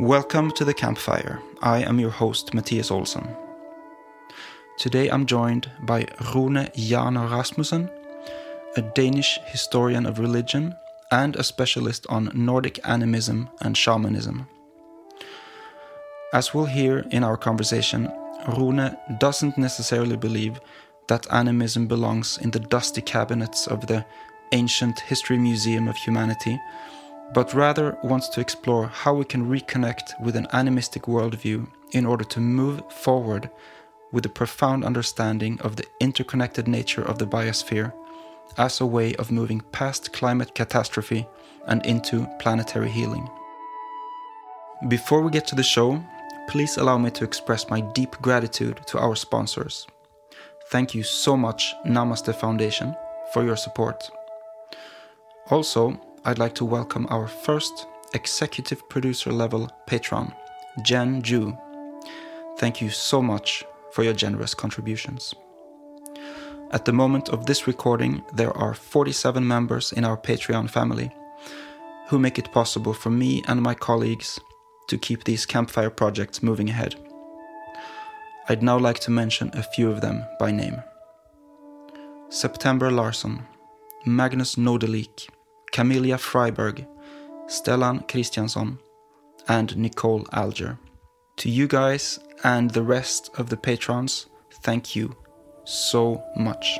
Welcome to the campfire. I am your host, Matthias Olsson. Today I'm joined by Rune Hjarnø Rasmussen, a Danish historian of religion and a specialist on Nordic animism and shamanism. As we'll hear in our conversation, Rune doesn't necessarily believe that animism belongs in the dusty cabinets of the ancient history museum of humanity, but rather wants to explore how we can reconnect with an animistic worldview in order to move forward with a profound understanding of the interconnected nature of the biosphere as a way of moving past climate catastrophe and into planetary healing. Before we get to the show, please allow me to express my deep gratitude to our sponsors. Thank you so much, Namaste Foundation, for your support. Also, I'd like to welcome our first executive producer level patron, Jen Ju. Thank you so much for your generous contributions. At the moment of this recording, there are 47 members in our Patreon family who make it possible for me and my colleagues to keep these campfire projects moving ahead. I'd now like to mention a few of them by name September Larsson, Magnus Nodelik, Camilla Freiberg, Stellan Christiansson, and Nicole Alger. To you guys and the rest of the patrons, thank you so much.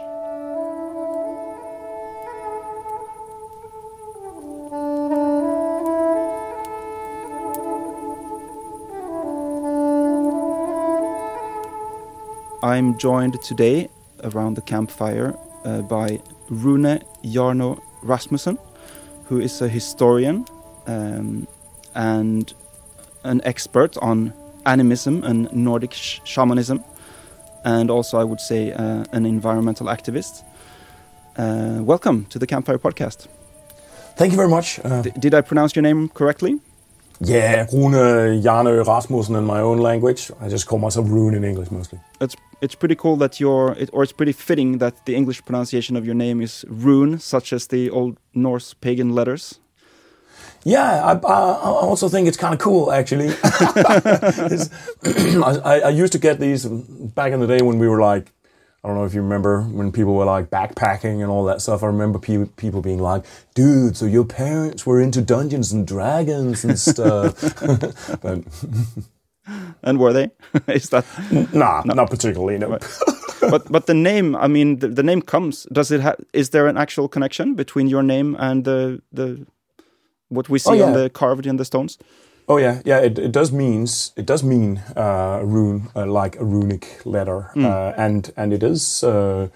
I'm joined today around the campfire uh, by Rune Hjarnø Rasmussen, who is a historian um, and an expert on animism and Nordic sh shamanism, and also, I would say, uh, an environmental activist. Uh, welcome to the Campfire Podcast. Thank you very much. Uh, did I pronounce your name correctly? Yeah, Rune Hjarnø Rasmussen in my own language. I just call myself Rune in English mostly. It's it's pretty cool that your it, or it's pretty fitting that the English pronunciation of your name is Rune, such as the old Norse pagan letters. Yeah, I, I also think it's kind of cool, actually. I, I, used to get these back in the day when we were like, I don't know if you remember when people were like backpacking and all that stuff. I remember pe people being like, dude, so your parents were into Dungeons and Dragons and stuff. but and were they? Is that nah, no. not particularly. No. but but the name, I mean, the, the name comes. Does it have? Is there an actual connection between your name and the the what we see oh, yeah. on the carved in the stones? Oh yeah, yeah. It, it does means it does mean uh, rune uh, like a runic letter, mm. uh, and and it is uh,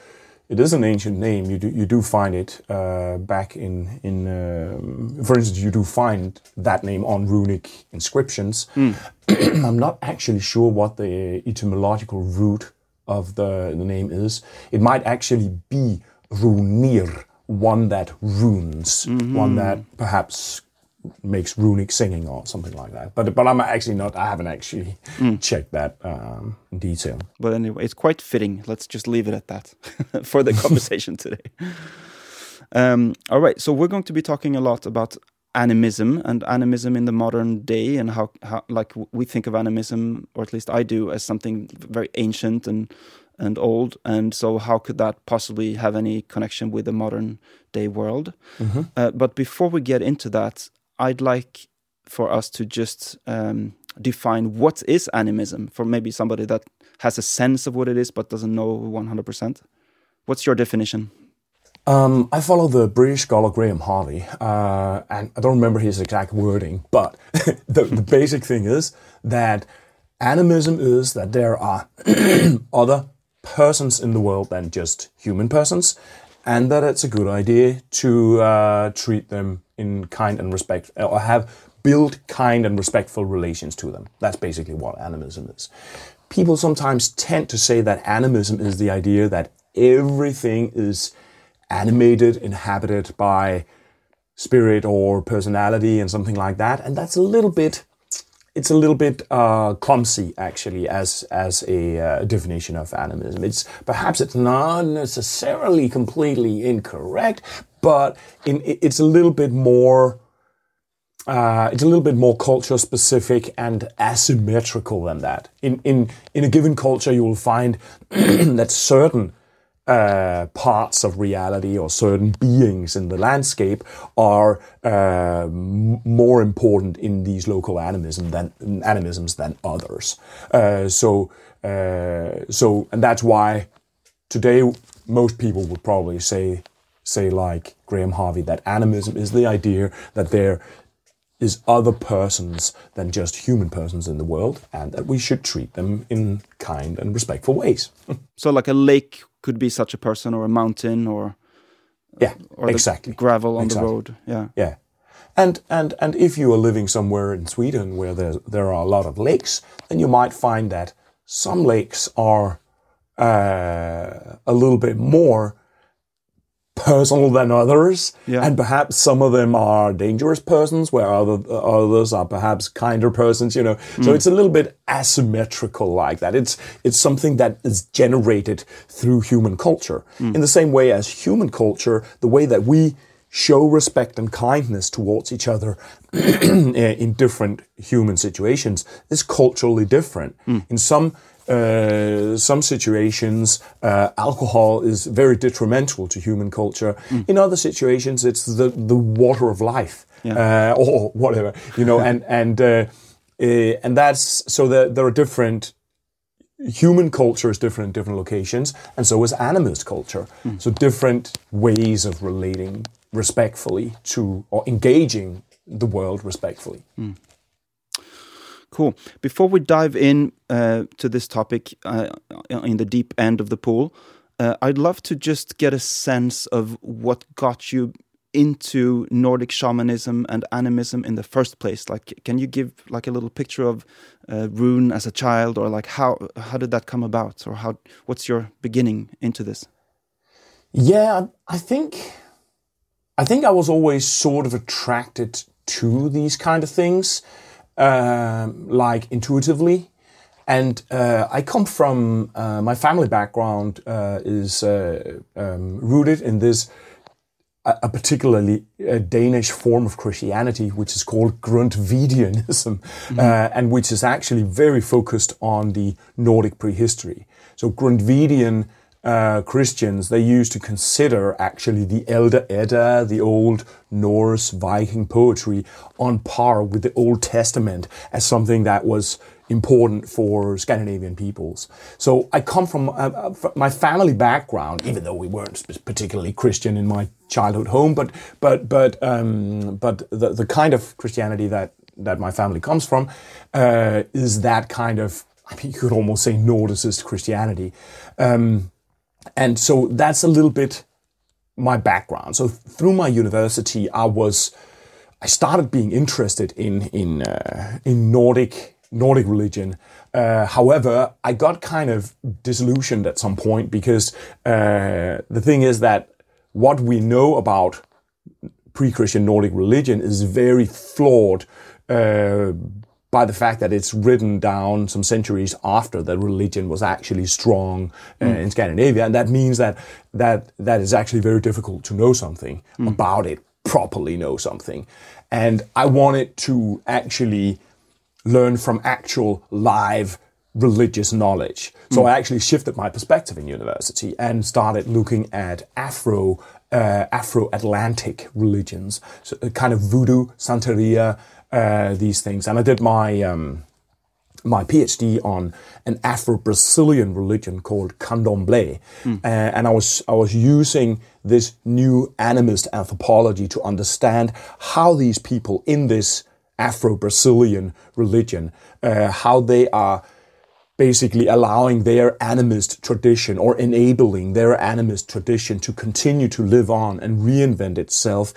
it is an ancient name. You do you do find it uh, back in in um, for instance you do find that name on runic inscriptions. Mm. I'm not actually sure what the etymological root of the the name is. It might actually be runir, one that runes, mm-hmm. one that perhaps makes runic singing or something like that. But but I'm actually not. I haven't actually mm. checked that um, in detail. But anyway, it's quite fitting. Let's just leave it at that for the conversation today. Um, all right, so we're going to be talking a lot about animism and animism in the modern day and how, how like we think of animism or at least I do as something very ancient and and old and so how could that possibly have any connection with the modern day world mm -hmm. uh, but before we get into that I'd like for us to just um, define what is animism for maybe somebody that has a sense of what it is but doesn't know 100%. What's your definition? Um, I follow the British scholar Graham Harvey, uh, and I don't remember his exact wording, but the, the basic thing is that animism is that there are other persons in the world than just human persons, and that it's a good idea to uh, treat them in kind and respect, or have build kind and respectful relations to them. That's basically what animism is. People sometimes tend to say that animism is the idea that everything is animated, inhabited by spirit or personality and something like that. And that's a little bit it's a little bit uh, clumsy actually as as a uh, definition of animism. It's perhaps it's not necessarily completely incorrect, but in, it's a little bit more uh, it's a little bit more culture specific and asymmetrical than that. In in in a given culture, you will find that certain uh, parts of reality or certain beings in the landscape are uh, more important in these local animism than animisms than others. Uh, so uh, so and that's why today most people would probably say say like Graham Harvey that animism is the idea that there is other persons than just human persons in the world and that we should treat them in kind and respectful ways. so like a lake could be such a person or a mountain or yeah or exactly. gravel on exactly. the road. Yeah. Yeah. And and and if you are living somewhere in Sweden where there there are a lot of lakes then you might find that some lakes are uh, a little bit more personal than others, yeah. and perhaps some of them are dangerous persons, where other others are perhaps kinder persons. You know, mm. so it's a little bit asymmetrical like that. It's it's something that is generated through human culture. Mm. In the same way as human culture, the way that we show respect and kindness towards each other in different human situations is culturally different. Mm. In some uh, some situations, uh, alcohol is very detrimental to human culture. Mm. In other situations, it's the, the water of life, yeah. uh, or whatever, you know, and, and, uh, uh, and that's, so there, there are different, human culture is different in different locations, and so is animist culture. Mm. So different ways of relating respectfully to, or engaging the world respectfully. Mm. Cool. Before we dive in uh, to this topic uh, in the deep end of the pool, uh, I'd love to just get a sense of what got you into Nordic shamanism and animism in the first place. Like, can you give like a little picture of uh, Rune as a child, or like how how did that come about, or how what's your beginning into this? Yeah, I think I think I was always sort of attracted to these kind of things um, like intuitively. And uh, I come from uh, my family background uh, is uh, um, rooted in this a, a particularly uh, Danish form of Christianity, which is called Grundtvigianism, mm-hmm. and which is actually very focused on the Nordic prehistory. So Grundtvigian uh, Christians, they used to consider actually the Elder Edda, the old Norse Viking poetry, on par with the Old Testament as something that was important for Scandinavian peoples. So I come from, uh, uh my family background, even though we weren't particularly Christian in my childhood home, but but but um, but the the kind of Christianity that that my family comes from uh, is that kind of I mean, you could almost say Nordicist Christianity. Um, and so that's a little bit my background. So through my university, I was I started being interested in in uh, in Nordic Nordic religion. Uh, however, I got kind of disillusioned at some point because uh, the thing is that what we know about pre-Christian Nordic religion is very flawed uh, by the fact that it's written down some centuries after the religion was actually strong uh, mm. in Scandinavia, and that means that that that is actually very difficult to know something mm. about it, properly know something, and I wanted to actually learn from actual live religious knowledge. So mm. I actually shifted my perspective in university and started looking at Afro uh, Afro Atlantic religions, so kind of voodoo, Santeria, uh, these things. And I did my um, my PhD on an Afro-Brazilian religion called Candomblé, mm. uh, and I was I was using this new animist anthropology to understand how these people in this Afro-Brazilian religion, uh, how they are basically allowing their animist tradition or enabling their animist tradition to continue to live on and reinvent itself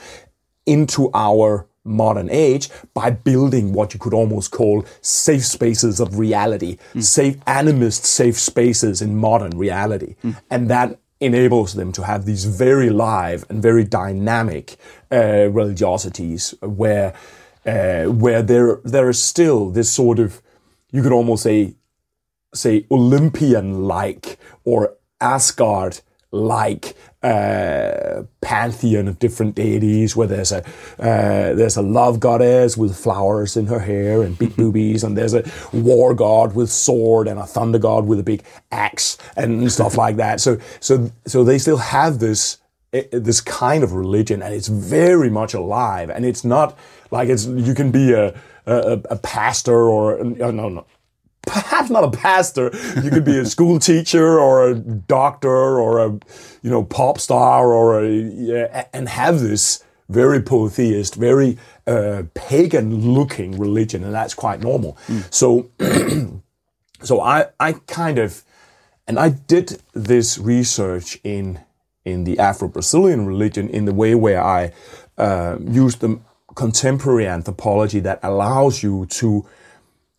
into our modern age by building what you could almost call safe spaces of reality, mm. safe animist safe spaces in modern reality. Mm. And that enables them to have these very live and very dynamic uh, religiosities where uh, where there there is still this sort of you could almost say say Olympian like or Asgard like uh, pantheon of different deities where there's a uh, there's a love goddess with flowers in her hair and big boobies and there's a war god with sword and a thunder god with a big axe and stuff like that. So so so they still have this eh, this kind of religion and it's very much alive. And it's not like it's you can be a a, a pastor or no no perhaps not a pastor. You could be a school teacher or a doctor or a, you know, pop star or a, yeah, and have this very polytheist, very uh, pagan-looking religion, and that's quite normal. Mm. So, so I, I kind of, and I did this research in in the Afro-Brazilian religion in the way where I uh, used the contemporary anthropology that allows you to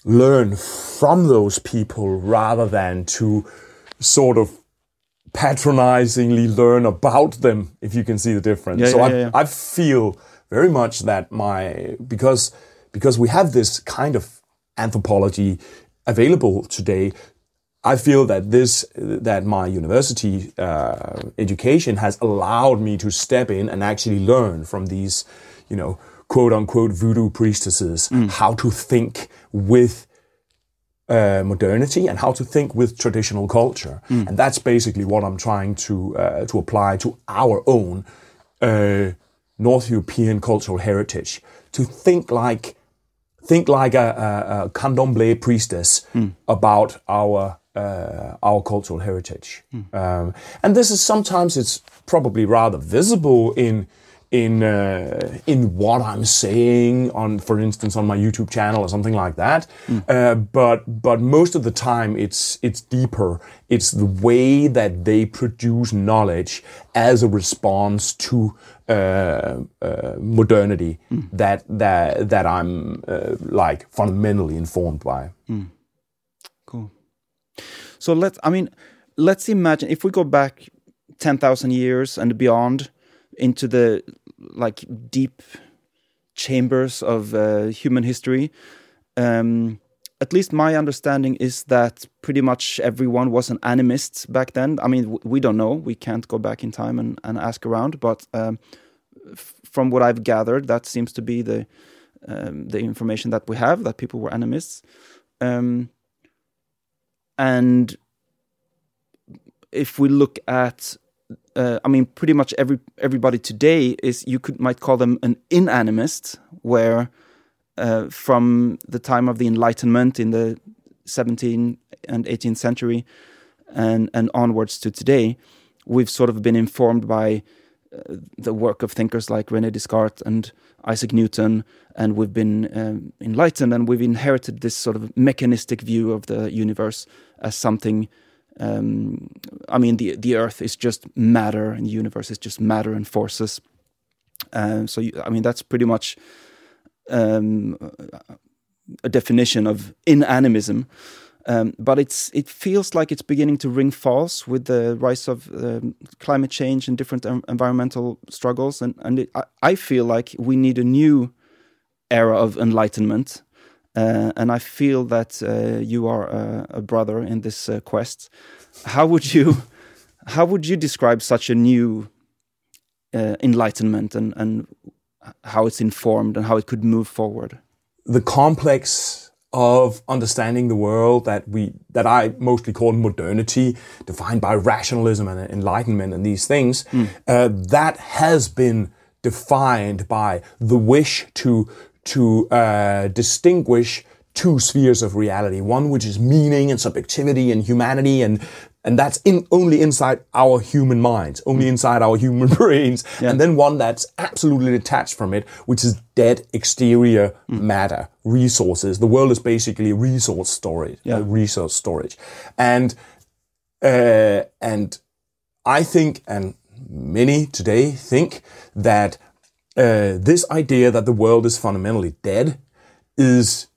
learn from those people rather than to sort of patronizingly learn about them if you can see the difference yeah, so yeah, I, yeah. I feel very much that my because because we have this kind of anthropology available today I feel that this that my university uh, education has allowed me to step in and actually learn from these you know quote unquote voodoo priestesses Mm. how to think with uh, modernity and how to think with traditional culture, Mm. and that's basically what I'm trying to uh, to apply to our own uh, North European cultural heritage. To think like think like a, a, a candomblé priestess Mm. about our uh, our cultural heritage, Mm. um, and this is sometimes it's probably rather visible in in uh, in what I'm saying on, for instance, on my YouTube channel or something like that. Uh, but but most of the time, it's it's deeper. It's the way that they produce knowledge as a response to uh, uh, modernity that that that I'm uh, like fundamentally informed by. Cool. So let's, I mean, let's imagine if we go back 10,000 years and beyond into the like deep chambers of uh, human history. Um, at least my understanding is that pretty much everyone was an animist back then. I mean, we don't know. We can't go back in time and, and ask around. But um, from what I've gathered, that seems to be the um, the information that we have that people were animists. Um, and if we look at uh, I mean, pretty much every everybody today is you could might call them an inanimist, where uh, from the time of the Enlightenment in the 17th and 18th century and and onwards to today, we've sort of been informed by uh, the work of thinkers like René Descartes and Isaac Newton, and we've been um, enlightened and we've inherited this sort of mechanistic view of the universe as something um, I mean, the the Earth is just matter, and the universe is just matter and forces. Um, so, you, I mean, that's pretty much um, a definition of inanimism. Um, but it's it feels like it's beginning to ring false with the rise of um, climate change and different environmental struggles, and and it, I, I feel like we need a new era of enlightenment. Uh, and I feel that uh, you are a, a, brother in this uh, quest. How would you, how would you describe such a new uh, enlightenment and and how it's informed and how it could move forward? The complex of understanding the world that we that I mostly call modernity, defined by rationalism and enlightenment and these things, mm. that has been defined by the wish to to uh, distinguish two spheres of reality. One which is meaning and subjectivity and humanity, and and that's in only inside our human minds, only Mm. inside our human brains. Yeah. And then one that's absolutely detached from it, which is dead exterior Mm. matter, resources. The world is basically resource storage, Yeah. uh, resource storage, and uh, and I think, and many today think that uh, this idea that the world is fundamentally dead is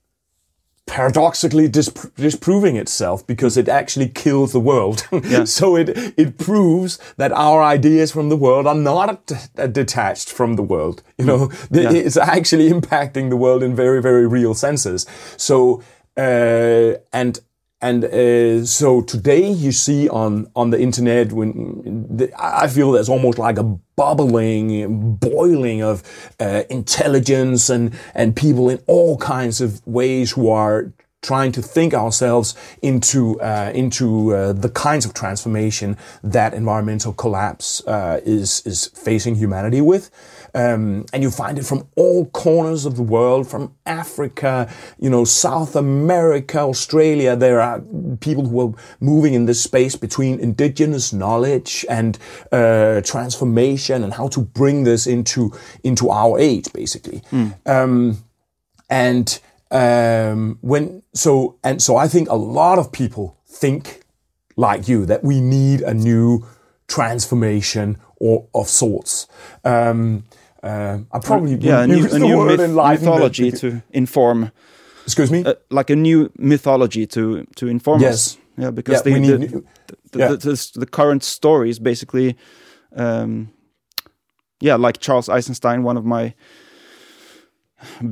paradoxically dis- disproving itself because it actually kills the world. Yeah. so it it proves that our ideas from the world are not d- detached from the world. You know, Th- Yeah. it's actually impacting the world in very very real senses. So uh, and and uh, so today you see on on the internet when the, I feel there's almost like a bubbling, boiling of uh, intelligence and and people in all kinds of ways who are trying to think ourselves into uh, into uh, the kinds of transformation that environmental collapse uh, is is facing humanity with. Um, and you find it from all corners of the world, from Africa, you know, South America, Australia. There are people who are moving in this space between indigenous knowledge and uh, transformation, and how to bring this into into our age, basically. Mm. Um, and um, when so and so, I think a lot of people think like you that we need a new transformation or of sorts. Um, uh, I probably yeah, a new, a new myth mythology to inform. Excuse me, uh, like a new mythology to to inform yes. us. Yeah, because yeah, the, the, new, the, yeah. the, the, current story is basically, um, yeah, like Charles Eisenstein, one of my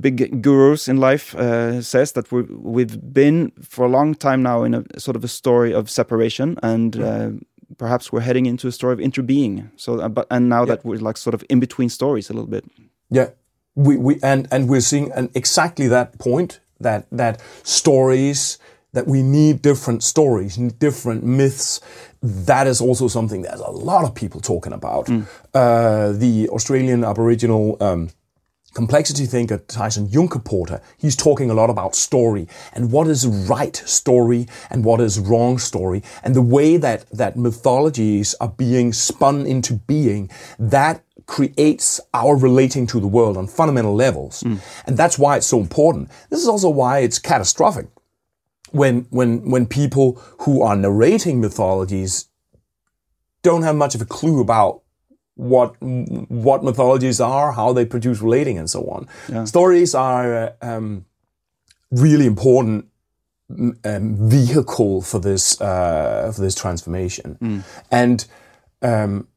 big gurus in life uh, says that we we've been for a long time now in a sort of a story of separation and uh, perhaps we're heading into a story of interbeing so uh, but and now yeah. that we're like sort of in between stories a little bit. Yeah. We, we and and we're seeing an, exactly that point that that stories that we need different stories different myths. That is also something there's a lot of people talking about. Mm. uh, the australian aboriginal um, complexity thinker Tyson Yunkaporta, he's talking a lot about story and what is right story and what is wrong story and the way that, that mythologies are being spun into being that creates our relating to the world on fundamental levels. Mm. And that's why it's so important. This is also why it's catastrophic when, when, when people who are narrating mythologies don't have much of a clue about what what mythologies are, how they produce relating, and so on. Yeah. Stories are um, really important um, vehicle for this uh, for this transformation, mm. and um,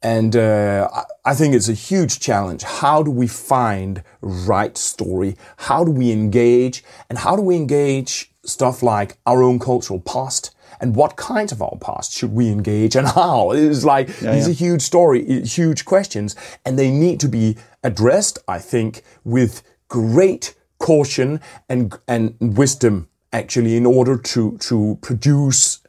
and uh, I think it's a huge challenge. How do we find right story? How do we engage? And how do we engage stuff like our own cultural past? And what kinds of our past should we engage and how? It's like yeah, these yeah. are huge story, huge questions, and they need to be addressed, I think, with great caution and and wisdom actually in order to to produce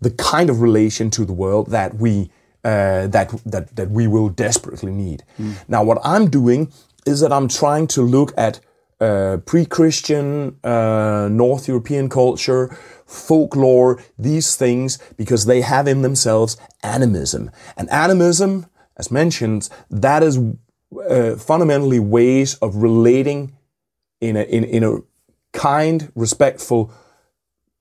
the kind of relation to the world that we uh, that that that we will desperately need. Mm. Now, what I'm doing is that I'm trying to look at uh, pre-Christian uh, North European culture, folklore, these things, because they have in themselves animism. And animism, as mentioned, that is uh, fundamentally ways of relating in a, in, in a kind, respectful,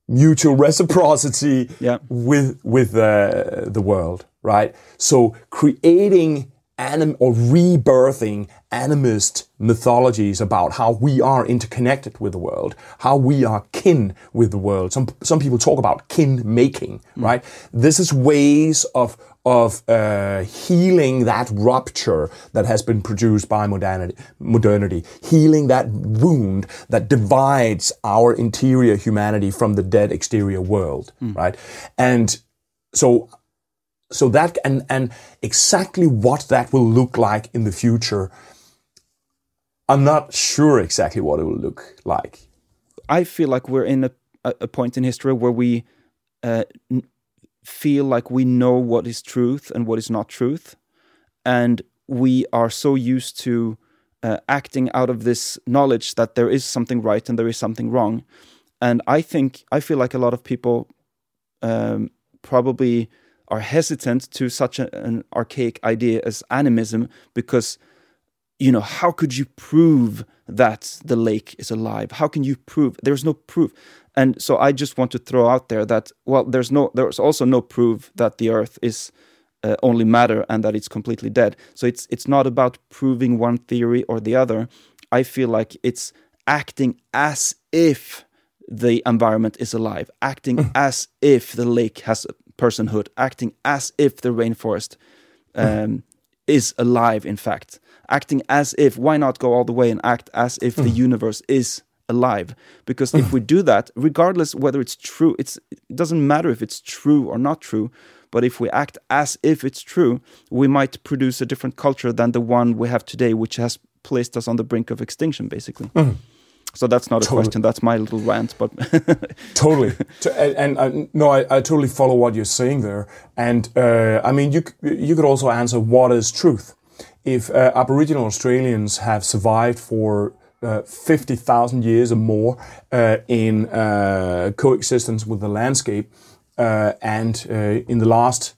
mutual reciprocity yeah. with with uh, the world, right? So creating anim or rebirthing animist mythologies about how we are interconnected with the world, how we are kin with the world. Some some people talk about kin making, mm. right? This is ways of of uh, healing that rupture that has been produced by modernity, modernity, healing that wound that divides our interior humanity from the dead exterior world, mm. right? And so so that and and exactly what that will look like in the future i'm not sure exactly what it will look like. I feel like we're in a, a point in history where we uh, feel like we know what is truth and what is not truth. And we are so used to uh, acting out of this knowledge that there is something right and there is something wrong. And i think i feel like a lot of people um, probably are hesitant to such a, an archaic idea as animism because you know how could you prove that the lake is alive? How can you prove? There's no proof. And so i just want to throw out there that well there's no there's also no proof that the earth is uh, only matter and that it's completely dead. So it's it's not about proving one theory or the other. I feel like it's acting as if the environment is alive acting as if the lake has personhood, acting as if the rainforest um, is alive, in fact. Acting as if, why not go all the way and act as if the mm. universe is alive. Because if we do that, regardless whether it's true, it's, it doesn't matter if it's true or not true. But if we act as if it's true, we might produce a different culture than the one we have today, which has placed us on the brink of extinction, basically. So that's not a question. That's my little rant. But totally To- and, and uh, no I, I totally follow what you're saying there and uh, i mean you you could also answer what is truth if uh, aboriginal australians have survived for uh, 50,000 years or more uh, in uh, coexistence with the landscape uh, and uh, in the last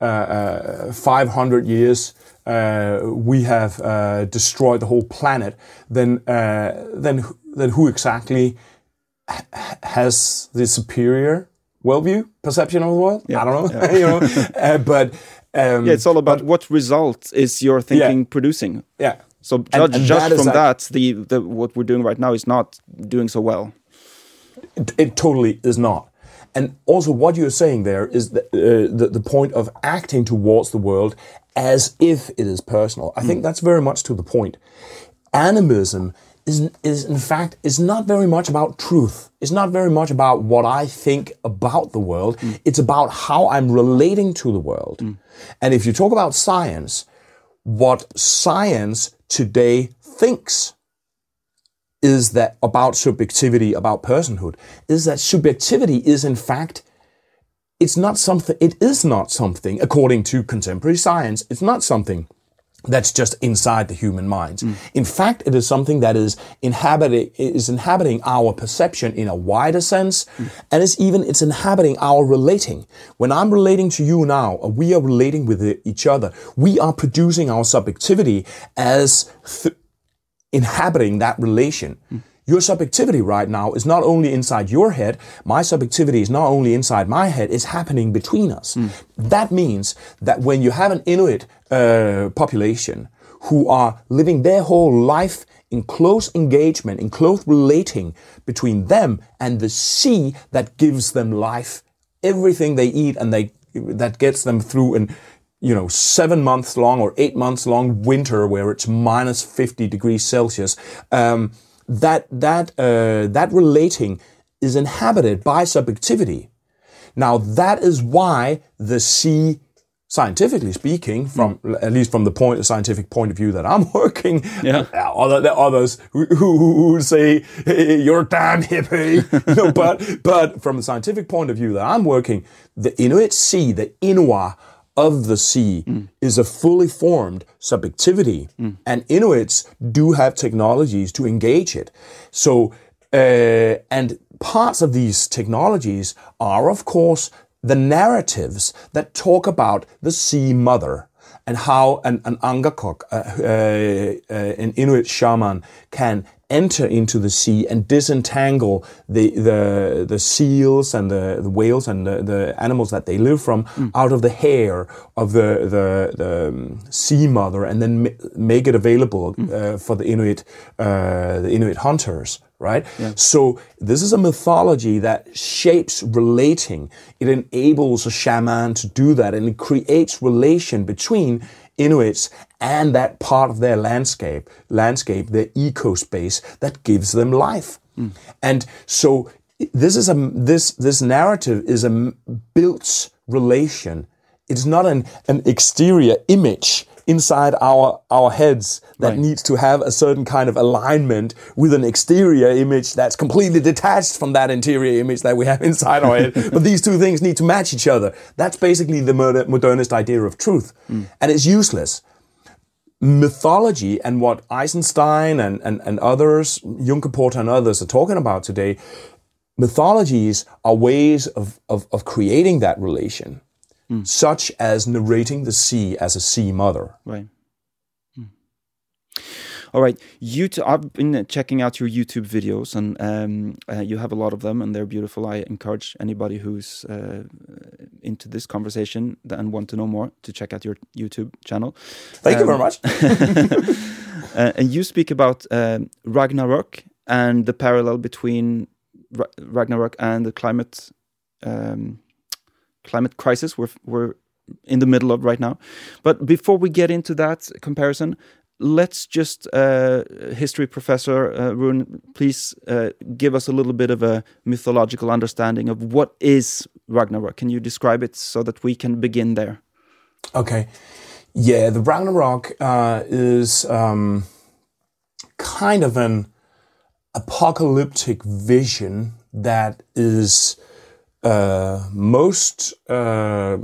uh, 500 years uh, we have uh, destroyed the whole planet, then uh, then then who exactly ha- has the superior worldview perception of the world? Yeah. I don't know, you know, but um, yeah, it's all about what result is your thinking producing. yeah. So judge and just that from ac- that, the, the what we're doing right now is not doing so well. It, it totally is not. And also, what you're saying there is the, uh, the, the point of acting towards the world as if it is personal. I think that's very much to the point. Animism is, is, in fact, is not very much about truth. It's not very much about what I think about the world. Mm. It's about how I'm relating to the world. Mm. And if you talk about science, what science today thinks is that about subjectivity, about personhood, is that subjectivity is in fact, it's not something, it is not something, according to contemporary science, it's not something that's just inside the human mind. In fact, it is something that is inhabiting, is inhabiting our perception in a wider sense, and it's even, it's inhabiting our relating. When I'm relating to you now, we are relating with each other, we are producing our subjectivity as th- inhabiting that relation. Your subjectivity right now is not only inside your head, my subjectivity is not only inside my head, it's happening between us. That means that when you have an Inuit uh, population who are living their whole life in close engagement, in close relating between them and the sea that gives them life, everything they eat and they that gets them through an you know seven months long or eight months long winter where it's minus 50 degrees celsius um, that that uh, that relating is inhabited by subjectivity. Now that is why the sea scientifically speaking from at least from the point the scientific point of view that i'm working Yeah. uh, other, there are others who, who, who say "Hey, you're a damn hippie. But but from the scientific point of view that i'm working the inuit sea the inua of the sea is a fully formed subjectivity and inuits do have technologies to engage it. So uh, and parts of these technologies are of course the narratives that talk about the sea mother and how an, an angakok, uh, uh, uh, an Inuit shaman, can enter into the sea and disentangle the the, the seals and the, the whales and the, the animals that they live from out of the hair of the the, the um, sea mother and then ma- make it available uh, for the Inuit uh, the Inuit hunters right? So this is a mythology that shapes relating. It enables a shaman to do that and it creates relation between Inuits and that part of their landscape, landscape, their eco space that gives them life. And so this is a this this narrative is a built relation. It's not an, an exterior image inside our our heads that Right. needs to have a certain kind of alignment with an exterior image that's completely detached from that interior image that we have inside our head. But these two things need to match each other. That's basically the moder- modernist idea of truth, mm. and it's useless mythology and what Eisenstein and, and, and others, Yunkaporta and others are talking about today, mythologies are ways of, of, of creating that relation, such as narrating the sea as a sea mother. Right. Hmm. All right, YouTube. I've been checking out your YouTube videos, and um, uh, you have a lot of them, and they're beautiful. I encourage anybody who's uh, into this conversation and want to know more to check out your YouTube channel. Thank you Um, very much. Uh, and you speak about um, Ragnarok and the parallel between Ra- Ragnarok and the climate um, climate crisis we're we're in the middle of right now. But before we get into that comparison, let's just, uh, history professor uh, Rune, please uh, give us a little bit of a mythological understanding of what is Ragnarok. Can you describe it so that we can begin there? Okay. Yeah, the Ragnarok uh, is um, kind of an apocalyptic vision that is uh, most uh,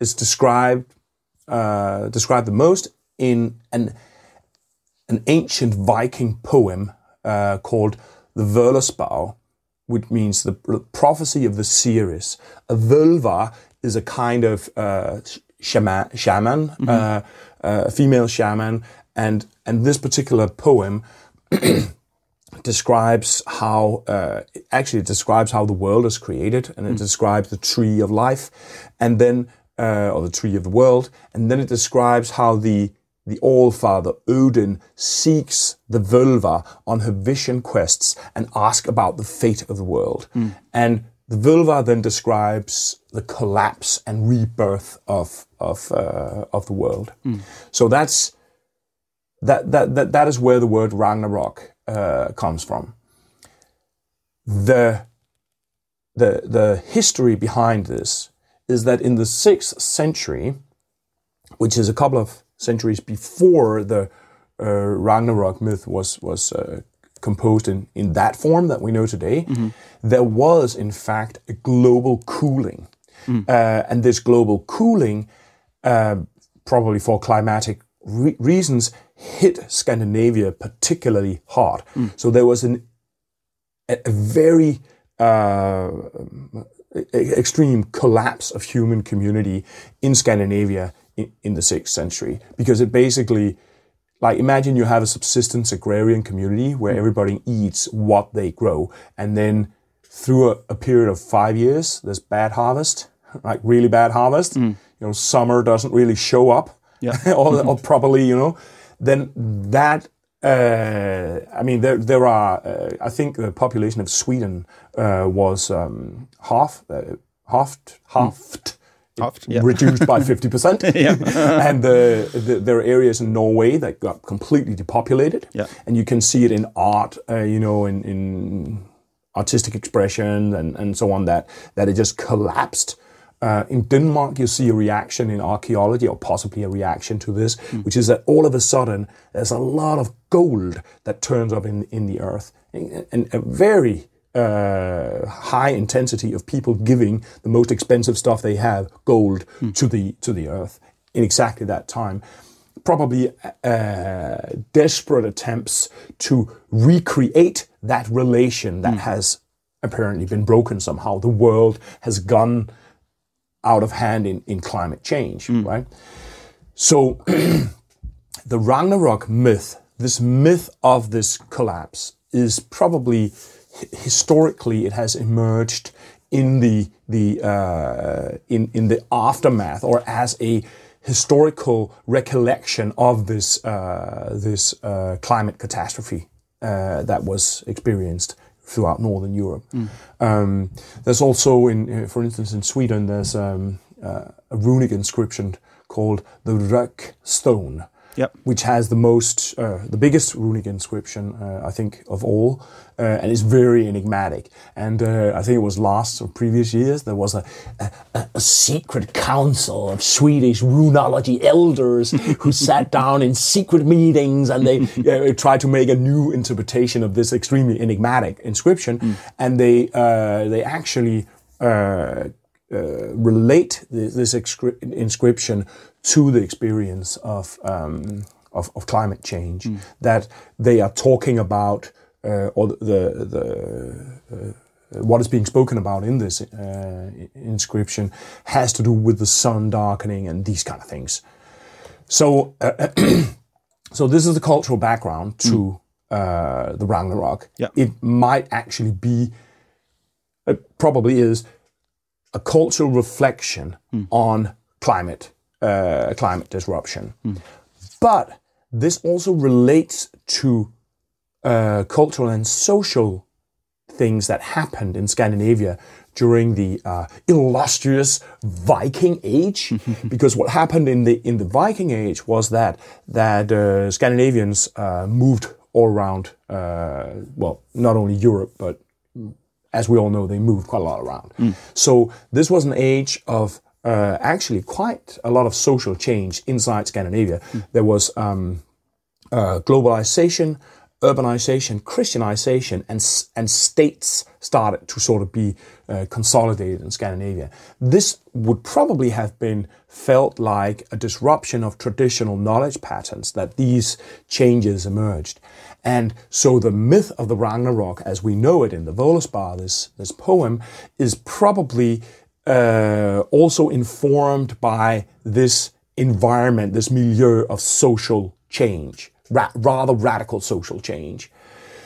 is described uh, described the most in an an ancient Viking poem uh, called the Völuspá, which means the prophecy of the seers. A Völva is a kind of uh, shaman, shaman mm-hmm. uh, a female shaman, and and this particular poem describes how uh, actually it describes how the world is created, and it mm. describes the tree of life, and then uh, or the tree of the world, and then it describes how the the All Father Odin seeks the Völva on her vision quests and asks about the fate of the world. Mm. And the Völva then describes the collapse and rebirth of of uh, of the world. Mm. So that's that, that that that is where the word Ragnarok uh, comes from. The the the history behind this is that in the sixth century, which is a couple of centuries before the uh, Ragnarok myth was was uh, composed in, in that form that we know today, mm-hmm. there was in fact a global cooling, mm. uh, and this global cooling, uh, probably for climatic re- reasons, hit Scandinavia particularly hard. Mm. So there was an a, a very uh, extreme collapse of human community in Scandinavia in, in the sixth century because it basically like imagine you have a subsistence agrarian community where mm. everybody eats what they grow and then through a, a period of five years there's bad harvest like really bad harvest mm. you know summer doesn't really show up yeah. or, or properly you know then that uh, I mean, there there are. Uh, I think the population of Sweden uh, was um, half, uh, halved, halved, halved yeah. reduced by fifty percent. and the, the, there are areas in Norway that got completely depopulated. Yeah. And you can see it in art, uh, you know, in, in artistic expression and, and so on. That that it just collapsed uh, in Denmark, you see a reaction in archaeology, or possibly a reaction to this, mm. which is that all of a sudden there's a lot of gold that turns up in, in the earth, and, and a very uh, high intensity of people giving the most expensive stuff they have, gold, mm. to the to the earth in exactly that time. Probably uh, desperate attempts to recreate that relation that mm. has apparently been broken somehow. The world has gone out of hand in, in climate change, mm. right? So the Ragnarok myth, this myth of this collapse, is probably historically it has emerged in the the uh, in in the aftermath or as a historical recollection of this uh, this uh, climate catastrophe uh, that was experienced throughout Northern Europe. Mm. Um, there's also, in, uh, for instance, in Sweden, there's um, uh, a runic inscription called the Rök stone, yep. which has the most, uh, the biggest runic inscription, uh, I think, of all, uh, and it's very enigmatic. And uh, I think it was last or previous years there was a, a, a secret council of Swedish runology elders who sat down in secret meetings and they tried to make a new interpretation of this extremely enigmatic inscription, mm. and they uh, they actually. Uh, relate this, inscription to the experience of um, of, of, climate change. Mm. That they are talking about, uh, or the the uh, what is being spoken about in this uh, inscription has to do with the sun darkening and these kind of things. So, uh, so this is the cultural background to mm. the Ragnarok. Yeah. It might actually be, it probably is, a cultural reflection mm. on climate uh, climate disruption. Mm. But this also relates to uh, cultural and social things that happened in Scandinavia during the uh, illustrious Viking Age, because what happened in the in the Viking Age was that that uh, Scandinavians uh, moved all around. Uh, well, not only Europe, but as we all know, they moved quite a lot around. So this was an age of uh, actually quite a lot of social change inside Scandinavia. There was um, uh, globalization, urbanization, Christianization, and and states started to sort of be uh, consolidated in Scandinavia. This would probably have been felt like a disruption of traditional knowledge patterns that these changes emerged. And so the myth of the Ragnarok, as we know it in the Völuspá, this, this poem, is probably uh, also informed by this environment, this milieu of social change, ra- rather radical social change.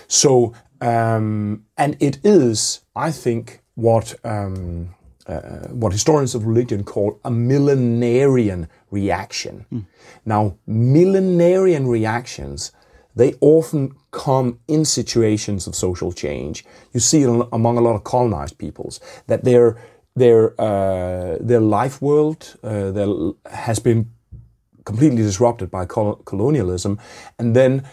So, um, and it is, I think, what um, uh, what historians of religion call a millenarian reaction. Now, millenarian reactions they often come in situations of social change. You see it among a lot of colonized peoples that their their uh, their life world uh, their, has been completely disrupted by col- colonialism, and then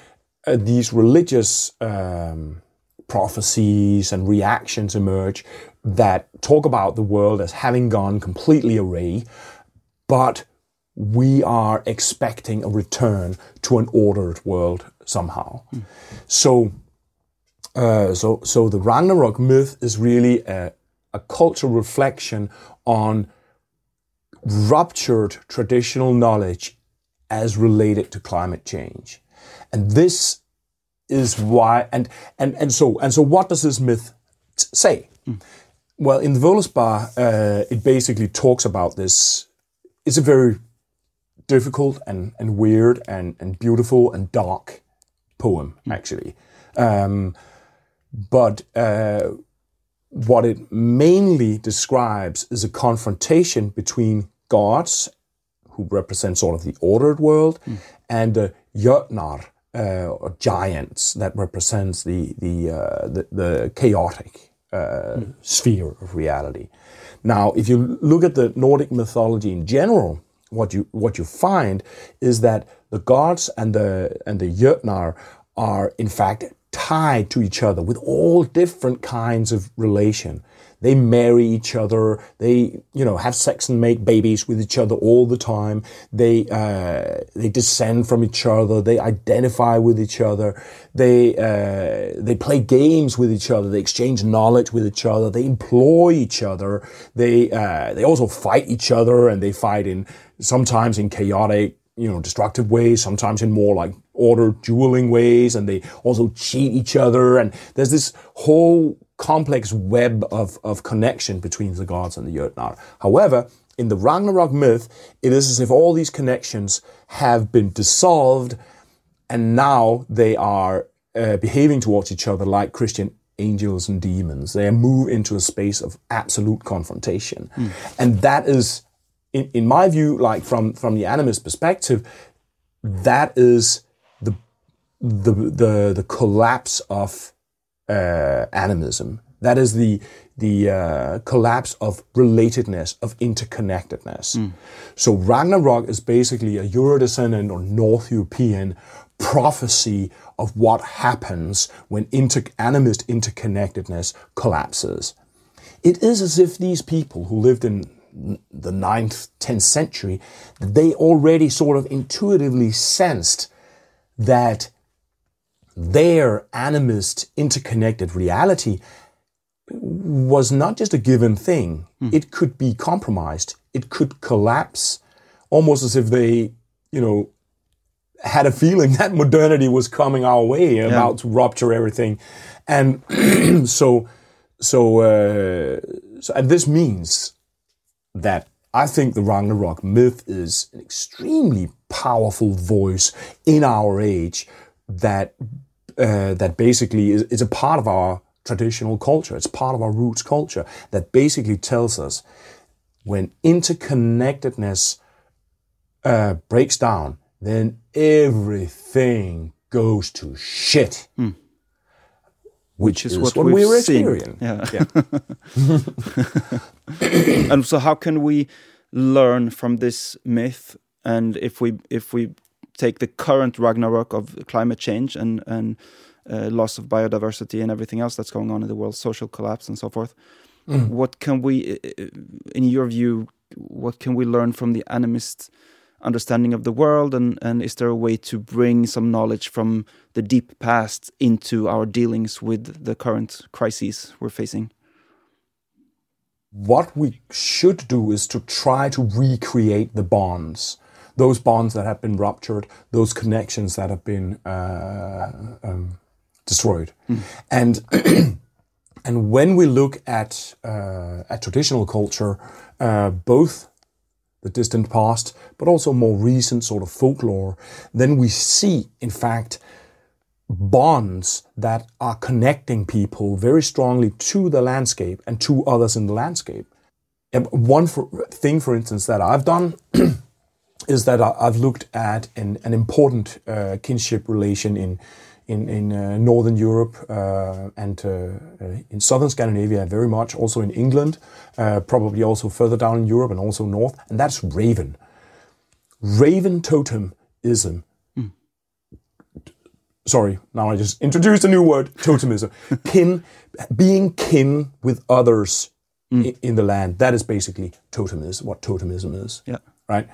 uh, these religious um, prophecies and reactions emerge that talk about the world as having gone completely awry, but we are expecting a return to an ordered world somehow. So, uh, so, so the Ragnarok myth is really a, a cultural reflection on ruptured traditional knowledge as related to climate change, and this is why. And and and so and so, what does this myth t- say? Well, in the Völuspá, uh, it basically talks about this. It's a very difficult and, and weird and, and beautiful and dark poem, actually. Um, but uh, what it mainly describes is a confrontation between gods, who represent sort of the ordered world, and the Jötnar, uh, or giants, that represents the, the, uh, the, the chaotic uh, sphere of reality. Now, if you look at the Nordic mythology in general, what you what you find is that the gods and the and the Jötnar are in fact tied to each other with all different kinds of relation. They marry each other. They, you know, have sex and make babies with each other all the time. They, uh, they descend from each other. They identify with each other. They, uh, they play games with each other. They exchange knowledge with each other. They employ each other. They, uh, they also fight each other and they fight in, sometimes in chaotic, you know, destructive ways, sometimes in more like order dueling ways, and they also cheat each other. And there's this whole complex web of, of connection between the gods and the Jötnar. However, in the Ragnarok myth, it is as if all these connections have been dissolved and now they are uh, behaving towards each other like Christian angels and demons. They move into a space of absolute confrontation. And that is, in, in my view, like from, from the animist perspective, that is the, the, the, the collapse of uh, animism. That is the the uh, collapse of relatedness, of interconnectedness. So Ragnarok is basically a Eurodescendant or North European prophecy of what happens when inter- animist interconnectedness collapses. It is as if these people who lived in the 9th, 10th century, they already sort of intuitively sensed that their animist interconnected reality was not just a given thing. It could be compromised. It could collapse almost as if they, you know, had a feeling that modernity was coming our way, about to rupture everything. And so, so, uh, so, and this means that I think the Ragnarok myth is an extremely powerful voice in our age that uh, that basically is, is a part of our traditional culture. It's part of our roots culture that basically tells us when interconnectedness uh, breaks down, then everything goes to shit. Which, Which is is, what what, we've we're experiencing. Yeah. and so how can we learn from this myth and if we if we take the current ragnarok of climate change and and uh, loss of biodiversity and everything else that's going on in the world social collapse and so forth Mm. what can we uh, in your view what can we learn from the animist understanding of the world and and is there a way to bring some knowledge from the deep past into our dealings with the current crises we're facing? What we should do is to try to recreate the bonds, those bonds that have been ruptured, those connections that have been uh, um, destroyed, and and when we look at uh, at traditional culture, uh, both the distant past, but also more recent sort of folklore, then we see, in fact, bonds that are connecting people very strongly to the landscape and to others in the landscape. And one for, thing, for instance, that I've done is that I- I've looked at an, an important uh, kinship relation in in, in uh, northern Europe uh, and uh, uh, in southern Scandinavia, very much also in England, uh, probably also further down in Europe and also north, and that's raven. Raven totemism sorry, now I just introduced a new word, totemism. kin, being kin with others i- in the land. That is basically totemism, what totemism is. yeah Right?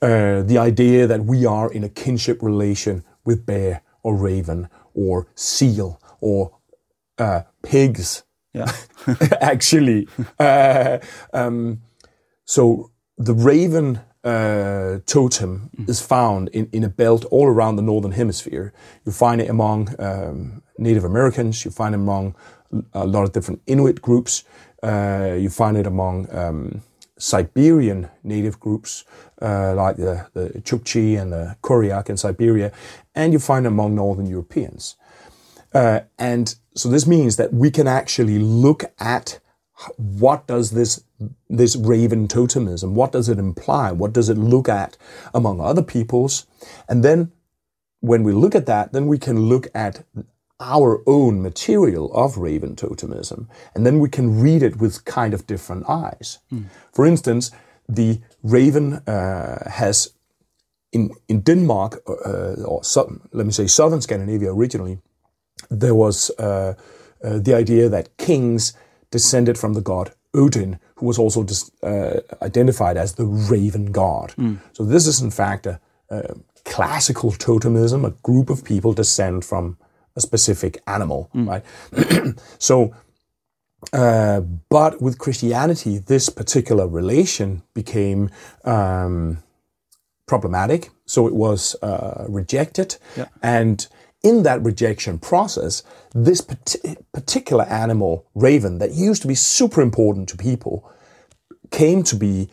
Uh, the idea that we are in a kinship relation with bear or raven or seal or uh, pigs, yeah actually. Uh, um, so the raven uh, totem is found in, in a belt all around the northern hemisphere. You find it among um, Native Americans. You find it among a lot of different Inuit groups. Uh, you find it among um, Siberian native groups uh, like the, the Chukchi and the Koryak in Siberia, and you find among Northern Europeans. Uh, and so this means that we can actually look at what does this this raven totemism what does it imply what does it look at among other peoples and then when we look at that then we can look at our own material of raven totemism and then we can read it with kind of different eyes for instance the raven uh, has in in Denmark uh, or so, let me say southern Scandinavia originally there was uh, uh, the idea that kings descended from the god Odin, who was also dis- uh, identified as the raven god. So this is in fact a, a classical totemism. A group of people descend from a specific animal, right? so, uh, but with Christianity, this particular relation became um, problematic. So it was uh, rejected. Yeah. And in that rejection process, this parti- particular animal, raven, that used to be super important to people, came to be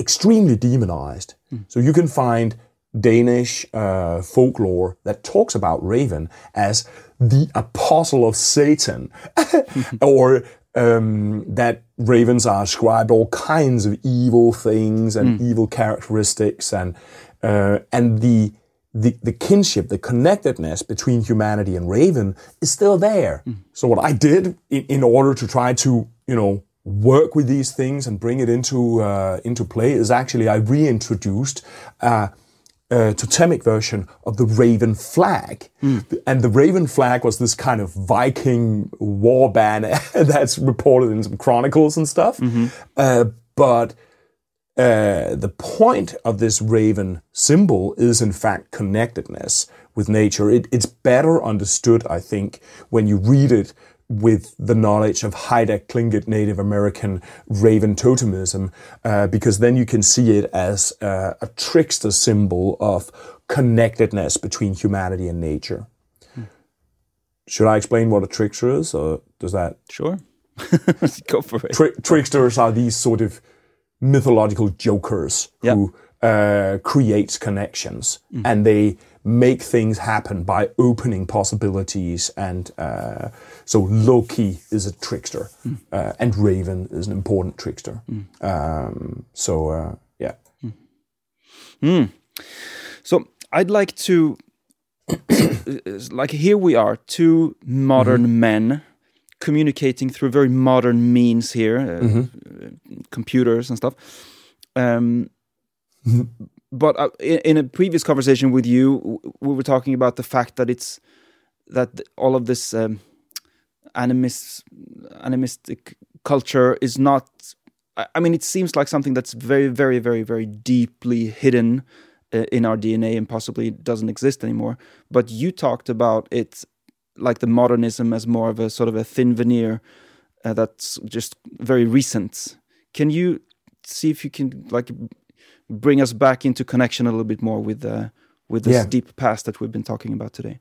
extremely demonized. So you can find Danish uh, folklore that talks about raven as the apostle of Satan, or um, that ravens are ascribed all kinds of evil things and evil characteristics, and uh, and the the, the kinship, the connectedness between humanity and Raven is still there. So what I did in, in order to try to, you know, work with these things and bring it into uh, into play is actually I reintroduced uh, a totemic version of the Raven flag, and the Raven flag was this kind of Viking war banner that's reported in some chronicles and stuff. Uh, but uh, the point of this raven symbol is in fact connectedness with nature. It, it's better understood, I think, when you read it with the knowledge of Haida Tlingit Native American raven totemism, uh, because then you can see it as uh, a trickster symbol of connectedness between humanity and nature. Should I explain what a trickster is, or does that sure. Go for it. Tri- tricksters are these sort of mythological jokers Yeah. who uh, create connections. And they make things happen by opening possibilities. And uh, so Loki is a trickster, uh, and Raven is an important trickster. Um, so uh, yeah, So I'd like to like here we are, two modern Mm-hmm. men communicating through very modern means here, uh, Mm-hmm. uh, computers and stuff. Um. but uh, in, in a previous conversation with you, we were talking about the fact that it's that all of this um, animist animistic culture is not. I mean, it seems like something that's very, very, very, very deeply hidden uh, in our DNA and possibly doesn't exist anymore. But you talked about it like the modernism as more of a sort of a thin veneer uh, that's just very recent. Can you see if you can like bring us back into connection a little bit more with uh, with this Yeah. deep past that we've been talking about today?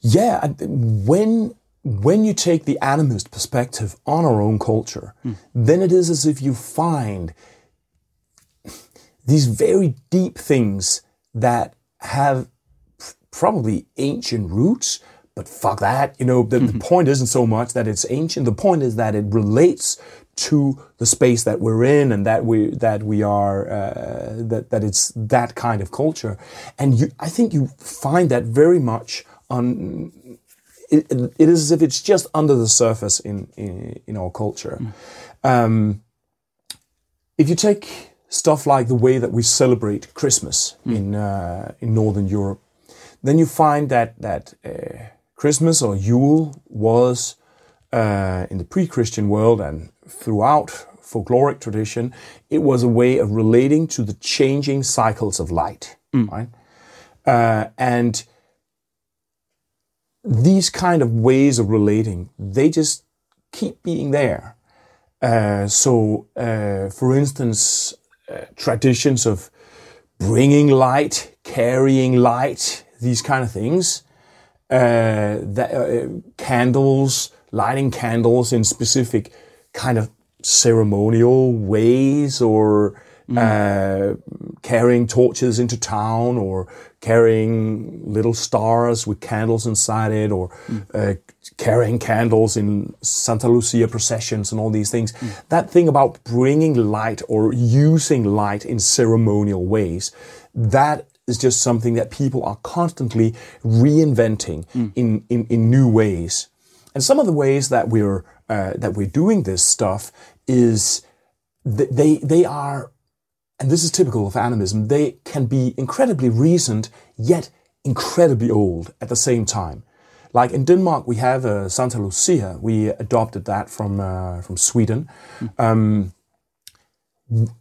Yeah, when when you take the animist perspective on our own culture, then it is as if you find these very deep things that have probably ancient roots. But fuck that, you know. The, the point isn't so much that it's ancient. The point is that it relates to the space that we're in, and that we that we are uh, that that it's that kind of culture. And you, I think you find that very much on it, it is as if it's just under the surface in in, in our culture. Um, if you take stuff like the way that we celebrate Christmas in uh, in Northern Europe, then you find that that uh, Christmas or Yule was uh, in the pre-Christian world and throughout folkloric tradition, it was a way of relating to the changing cycles of light, right? Uh, and these kind of ways of relating, they just keep being there. Uh, so, uh, for instance, uh, traditions of bringing light, carrying light, these kind of things, uh, that, uh, candles, lighting candles in specific kind of ceremonial ways, or uh, carrying torches into town, or carrying little stars with candles inside it, or uh, carrying candles in Santa Lucia processions and all these things. That thing about bringing light or using light in ceremonial ways, that is just something that people are constantly reinventing in, in, in new ways. And some of the ways that we're uh, that we're doing this stuff is th- they they are, and this is typical of animism. They can be incredibly recent yet incredibly old at the same time. Like in Denmark, we have uh, Santa Lucia. We adopted that from uh, from Sweden. Um,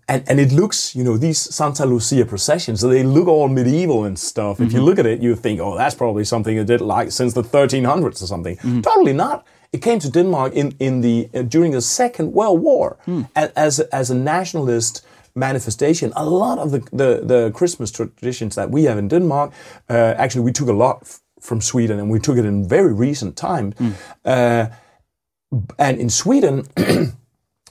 and, and it looks, you know, these Santa Lucia processions, they look all medieval and stuff. If you look at it, you think, oh, that's probably something they did like since the 1300s or something. Totally not. It came to Denmark in, in the uh, during the Second World War a- as a, as a nationalist manifestation. A lot of the, the, the Christmas traditions that we have in Denmark, uh, actually, we took a lot f- from Sweden and we took it in very recent time. Uh, and in Sweden,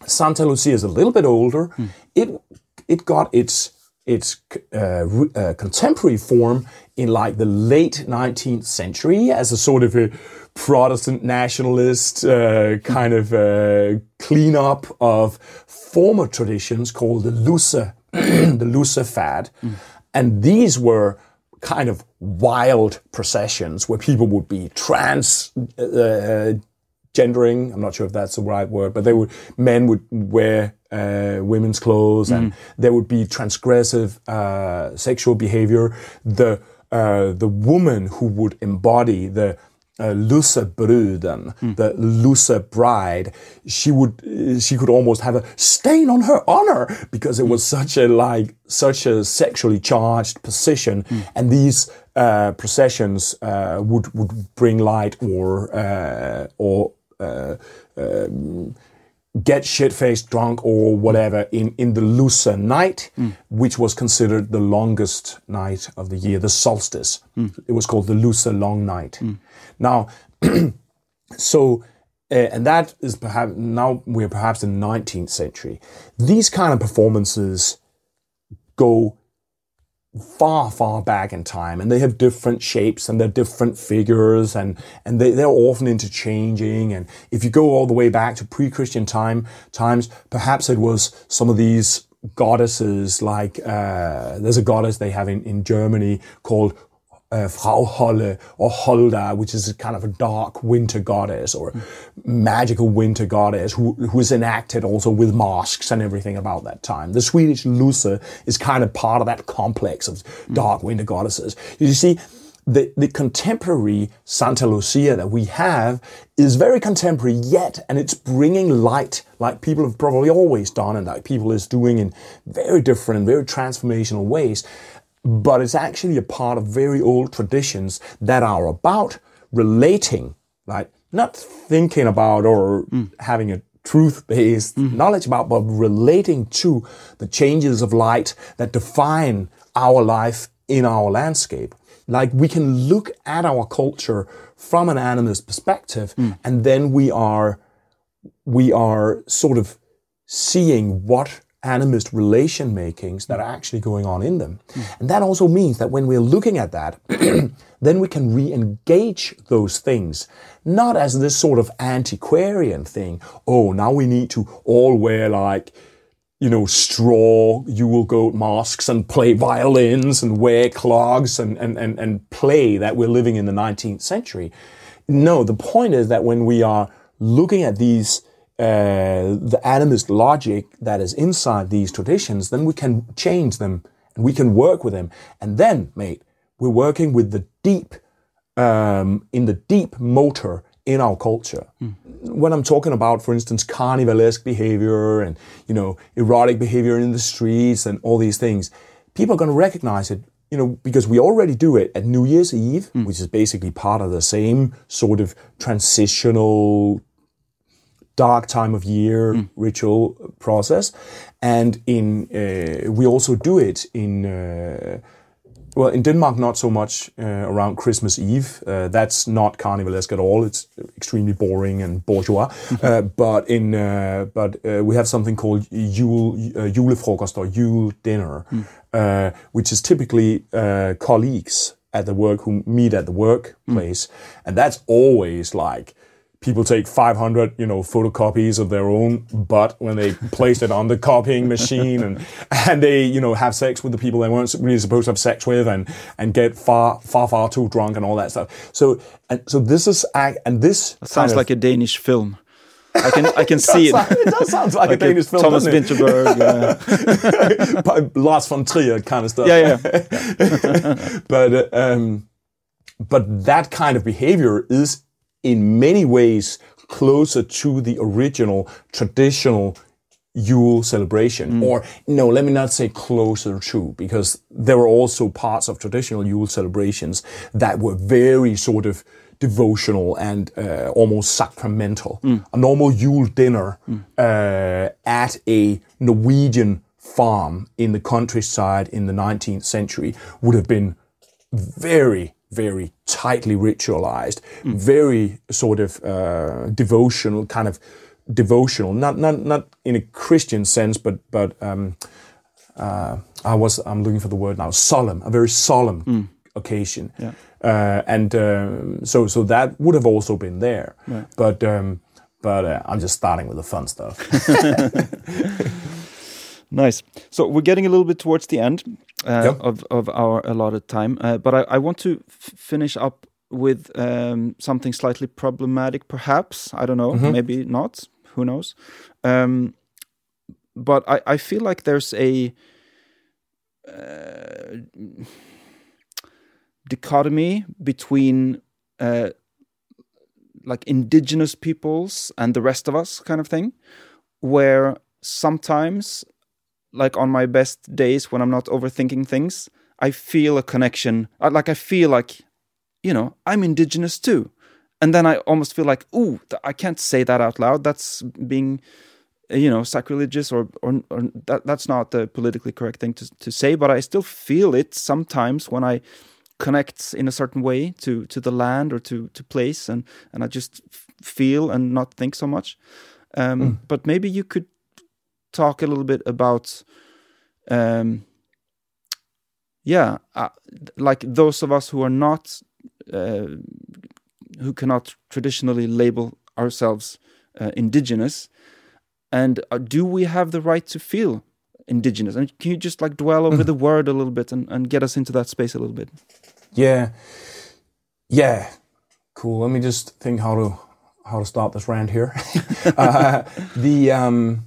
Santa Lucia is a little bit older. It it got its its uh, uh, contemporary form in like the late 19th century as a sort of a Protestant nationalist uh, kind of uh, cleanup of former traditions called the Lusse, the Luce fad, and these were kind of wild processions where people would be trans uh, gendering. I'm not sure if that's the right word, but they would men would wear uh, women's clothes, and there would be transgressive uh, sexual behavior. The uh, the woman who would embody the uh, bruden, the Lusse bride, she would she could almost have a stain on her honor because it was such a like such a sexually charged position, and these uh, processions uh, would would bring light or uh, or uh, um, get shit faced drunk or whatever in, in the Lusse night, which was considered the longest night of the year, the solstice. It was called the Lusse long night. Now, so, uh, and that is perhaps, now we're perhaps in the 19th century. These kind of performances go far, far back in time, and they have different shapes and they're different figures, and and they, they're often interchanging. And if you go all the way back to pre-Christian time times, perhaps it was some of these goddesses, like uh, there's a goddess they have in, in Germany called uh, Frau Holle or Holda, which is kind of a dark winter goddess or magical winter goddess who, who is enacted also with masks and everything about that time. The Swedish Lusse is kind of part of that complex of dark winter goddesses. You see, the, the contemporary Santa Lucia that we have is very contemporary yet, and it's bringing light like people have probably always done and like people is doing in very different and very transformational ways but it's actually a part of very old traditions that are about relating, right? Not thinking about or mm. having a truth based mm. knowledge about, but relating to the changes of light that define our life in our landscape. Like we can look at our culture from an animist perspective, mm. and then we are, we are sort of seeing what animist relation makings that are actually going on in them. Mm. And that also means that when we're looking at that, then we can re-engage those things, not as this sort of antiquarian thing. Oh, now we need to all wear like, you know, straw Yule goat masks and play violins and wear clogs and, and, and, and play that we're living in the 19th century. No, the point is that when we are looking at these uh, the animist logic that is inside these traditions, then we can change them and we can work with them. And then, mate, we're working with the deep, um, in the deep motor in our culture. Mm. When I'm talking about, for instance, carnivalesque behavior and, you know, erotic behavior in the streets and all these things, people are going to recognize it you know, because we already do it at New Year's Eve, mm. which is basically part of the same sort of transitional dark time of year mm. ritual process. And in uh, we also do it in uh, well in Denmark not so much uh, around Christmas Eve. Uh, that's not carnivalesque at all. It's extremely boring and bourgeois. Uh, but in uh, but we have something called Yule julefrokost or Yule dinner, mm. which is typically colleagues at the work who meet at the workplace, mm. and that's always like people take 500 you know photocopies of their own butt when they place it on the copying machine and and they you know have sex with the people they weren't really supposed to have sex with and and get far far far too drunk and all that stuff so and so this is and this sounds like a danish film I can I can see it. Sound, it does sound like, like a Danish film. Thomas Vinterberg, yeah. Lars von Trier kind of stuff. Yeah, yeah. but uh, um, but that kind of behavior is in many ways closer to the original traditional Yule celebration. Mm. Or, no, let me not say closer to, because there were also parts of traditional Yule celebrations that were very sort of devotional and uh, almost sacramental. Mm. A normal Yule dinner mm. uh, at a Norwegian farm in the countryside in the 19th century would have been very very tightly ritualized, mm. very sort of uh, devotional, kind of devotional, not not not in a Christian sense, but but um, uh, I was I'm looking for the word now, solemn, a very solemn mm. occasion, yeah. uh, and um, so so that would have also been there, right. but um, but uh, I'm just starting with the fun stuff. nice. So we're getting a little bit towards the end uh, yep. of of our allotted time. Uh, but I, I, want to finish up with um, something slightly problematic, perhaps. I don't know. Mm -hmm. Maybe not. Who knows? Um, but I, I feel like there's a uh, dichotomy between uh, like indigenous peoples and the rest of us, kind of thing, where sometimes like on my best days when I'm not overthinking things, I feel a connection. Like I feel like, you know, I'm indigenous too. And then I almost feel like, ooh, I can't say that out loud. That's being, you know, sacrilegious or, or, or that, that's not the politically correct thing to, to say. But I still feel it sometimes when I connect in a certain way to, to the land or to, to place and, and I just feel and not think so much. Um, mm. But maybe you could talk a little bit about um, yeah uh, like those of us who are not uh, who cannot traditionally label ourselves uh, indigenous and uh, do we have the right to feel indigenous and can you just like dwell over mm. the word a little bit and, and get us into that space a little bit Yeah, yeah, cool. Let me just think how to how to start this rant here. uh, the um,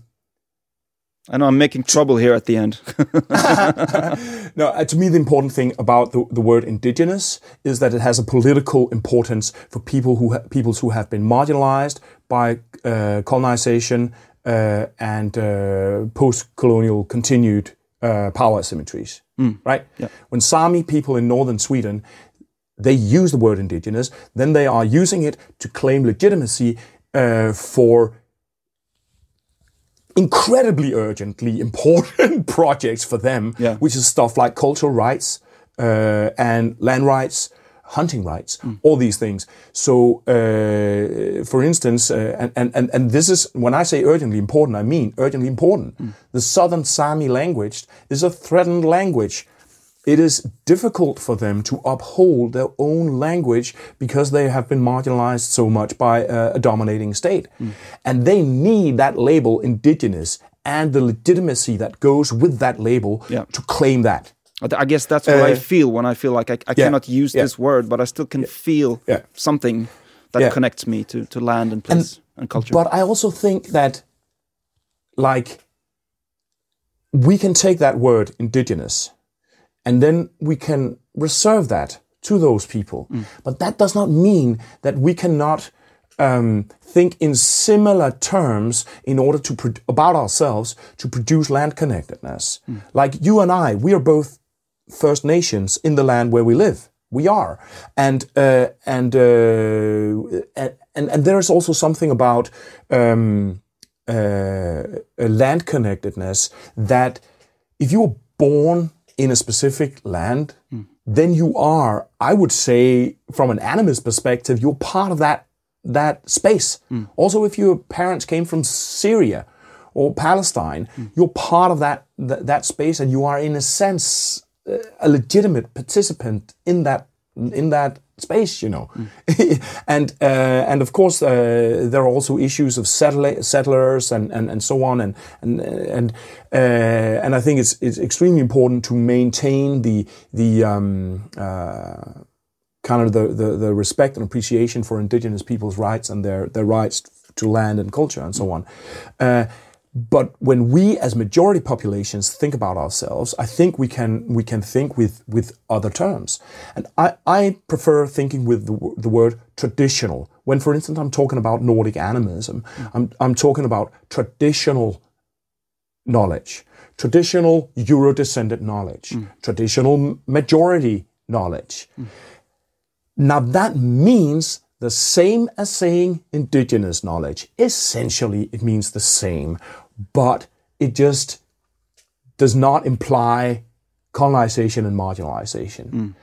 I know I'm making trouble here at the end. no, uh, to me, the important thing about the, the word indigenous is that it has a political importance for people who ha- peoples who have been marginalized by uh, colonization uh, and uh, post-colonial continued uh, power asymmetries. Right? Yeah. When Sami people in northern Sweden they use the word indigenous, then they are using it to claim legitimacy uh, for incredibly urgently important projects for them, Yeah. which is stuff like cultural rights uh, and land rights, hunting rights, all these things. So, uh, for instance, uh, and, and, and, and this is when I say urgently important, I mean urgently important. The Southern Sami language is a threatened language. It is difficult for them to uphold their own language because they have been marginalized so much by uh, a dominating state. And they need that label, indigenous, and the legitimacy that goes with that label Yeah. to claim that. I guess that's what I Uh, feel when I feel like I, I yeah, cannot use yeah. this word, but I still can feel something that connects me to, to land and place and, culture. But I also think that, like, we can take that word indigenous and then we can reserve that to those people. But that does not mean that we cannot um, think in similar terms in order to pro- about ourselves to produce land connectedness. Like you and I, we are both First Nations in the land where we live. We are, and uh, and, uh, and and there is also something about um, uh, a land connectedness that if you were born in a specific land, hmm. then you are, I would say, from an animist perspective, you're part of that that space. Hmm. Also, if your parents came from Syria or Palestine, hmm. you're part of that, that that space, and you are, in a sense, a legitimate participant in that in that space, you know. and uh, and of course, uh, there are also issues of settler, settlers and, and, and so on. And and and uh, and I think it's it's extremely important to maintain the the um, uh, kind of the, the, the respect and appreciation for indigenous people's rights and their, their rights to land and culture and so on. But when we as majority populations think about ourselves, I think we can we can think with with other terms, and I, I prefer thinking with the, the word traditional. When, for instance, I'm talking about Nordic animism, I'm I'm talking about traditional knowledge, traditional Euro descendant knowledge, mm. traditional majority knowledge. Mm. Now that means the same as saying indigenous knowledge. Essentially, it means the same, but it just does not imply colonization and marginalization.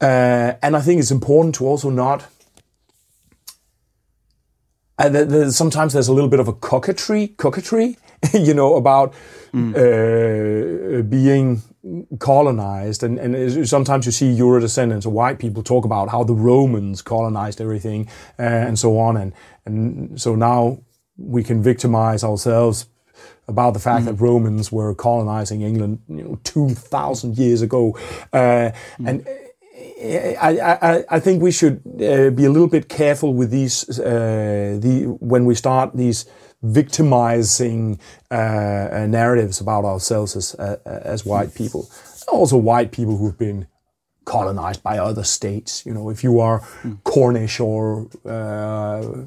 Uh, and I think it's important to also not. Uh, there- there's- sometimes there's a little bit of a coquetry, coquetry, you know, about uh, being colonized, and, and sometimes you see Euro descendants or white people talk about how the Romans colonized everything uh, and so on, and and so now we can victimize ourselves about the fact that Romans were colonizing England, you know, two thousand years ago, uh, and. I, I, I think we should uh, be a little bit careful with these uh, the when we start these victimizing uh, uh, narratives about ourselves as uh, as white people. Also, white people who've been colonized by other states. You know, if you are Cornish or uh,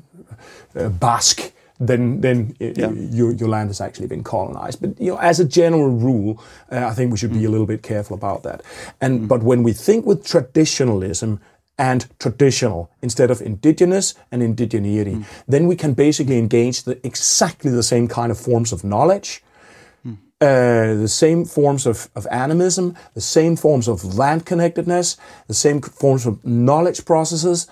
uh, Basque, then then uh, Yeah. your your land has actually been colonized. But you know, as a general rule, uh, I think we should be a little bit careful about that. And but when we think with traditionalism and traditional instead of indigenous and indigeneity, then we can basically engage the exactly the same kind of forms of knowledge. Uh, the same forms of, of animism, the same forms of land connectedness, the same forms of knowledge processes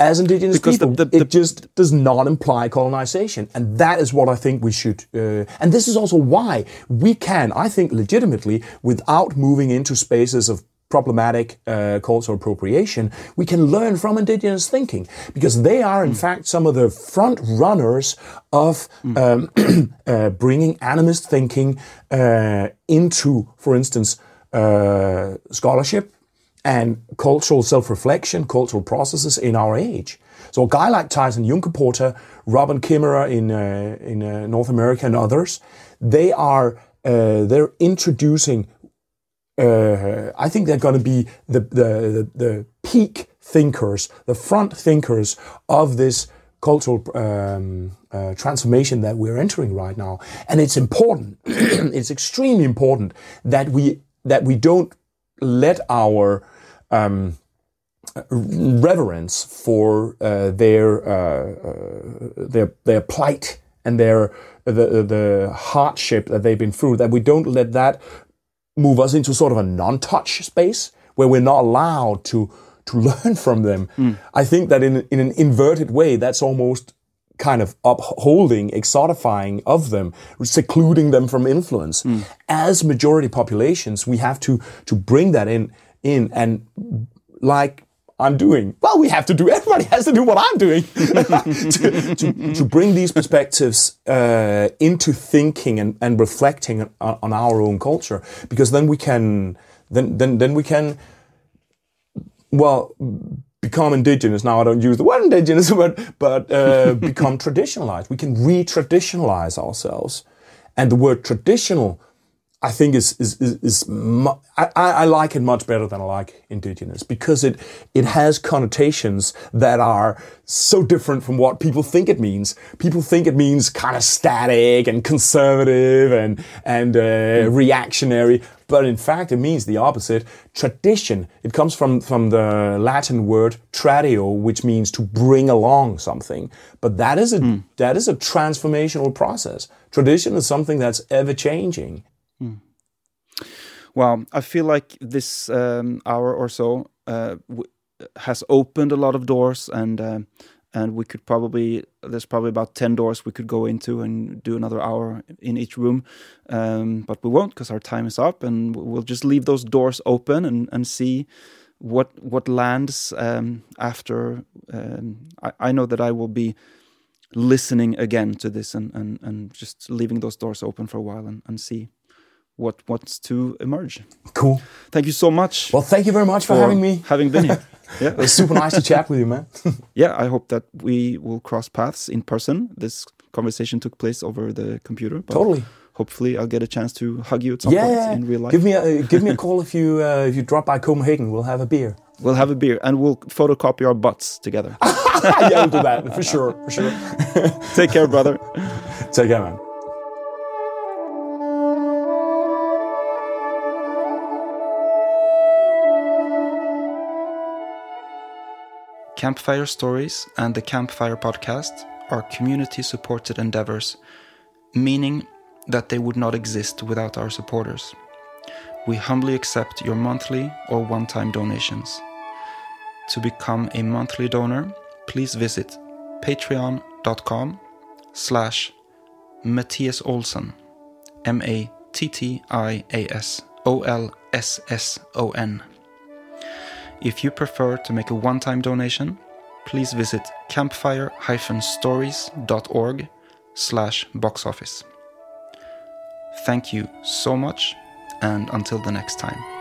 as indigenous Because the- people. the- it just does not imply colonization. And that is what I think we should. Uh, and this is also why we can, I think, legitimately, without moving into spaces of problematic uh, cultural appropriation, we can learn from indigenous thinking because they are, in fact, some of the front runners of um, uh, bringing animist thinking uh, into, for instance, uh, scholarship and cultural self-reflection, cultural processes in our age. So a guy like Tyson Yunkaporta, Robin Kimmerer in uh, in uh, North America, and others, they are uh, they're introducing. Uh, I think they're going to be the, the the the peak thinkers, the front thinkers of this cultural um, uh, transformation that we're entering right now. And it's important. it's extremely important that we that we don't let our um, reverence for uh, their uh, uh, their their plight and their the the hardship that they've been through that we don't let that move us into sort of a non-touch space where we're not allowed to to learn from them. Mm. I think that in in an inverted way, that's almost kind of upholding, exotifying of them, secluding them from influence. Mm. As majority populations, we have to to bring that in in and like I'm doing. Well, we have to do. Everybody has to do what I'm doing to, to, to, bring these perspectives uh, into thinking and, and reflecting on, on, our own culture, because then we can then then then we can well become indigenous. Now I don't use the word indigenous, but but uh, become traditionalized. We can re-traditionalize ourselves, and the word traditional I think is is is, is mu- I, I like it much better than I like indigenous because it it has connotations that are so different from what people think it means. People think it means kind of static and conservative and and uh, mm. reactionary, but in fact it means the opposite. Tradition. It comes from from the Latin word tradio, which means to bring along something. But that is a mm. that is a transformational process. Tradition is something that's ever changing. Well, I feel like this um, hour or so uh, has opened a lot of doors, and uh, and we could probably there's probably about ten doors we could go into and do another hour in each room, um, but we won't because our time is up, and we'll just leave those doors open and and see what what lands um, after. Um, I, I know that I will be listening again to this and, and, and just leaving those doors open for a while and, and see what wants to emerge. Cool. Thank you so much. Well, thank you very much for, for having me. Having been here. yeah, it was super nice to chat with you, man. yeah, I hope that we will cross paths in person. This conversation took place over the computer. totally. Hopefully, I'll get a chance to hug you at some yeah, point in real life. Give me a give me a call if you uh, if you drop by Copenhagen. We'll have a beer. We'll have a beer and we'll photocopy our butts together. yeah, we'll do that for sure. For sure. Take care, brother. Take care, man. Campfire Stories and the Campfire Podcast are community supported endeavors, meaning that they would not exist without our supporters. We humbly accept your monthly or one time donations. To become a monthly donor, please visit patreon.com slash Mattias Olsson, M A T T I A S O L S S O N. If you prefer to make a one time donation, please visit campfire-stories.org slash box office. Thank you so much, and until the next time.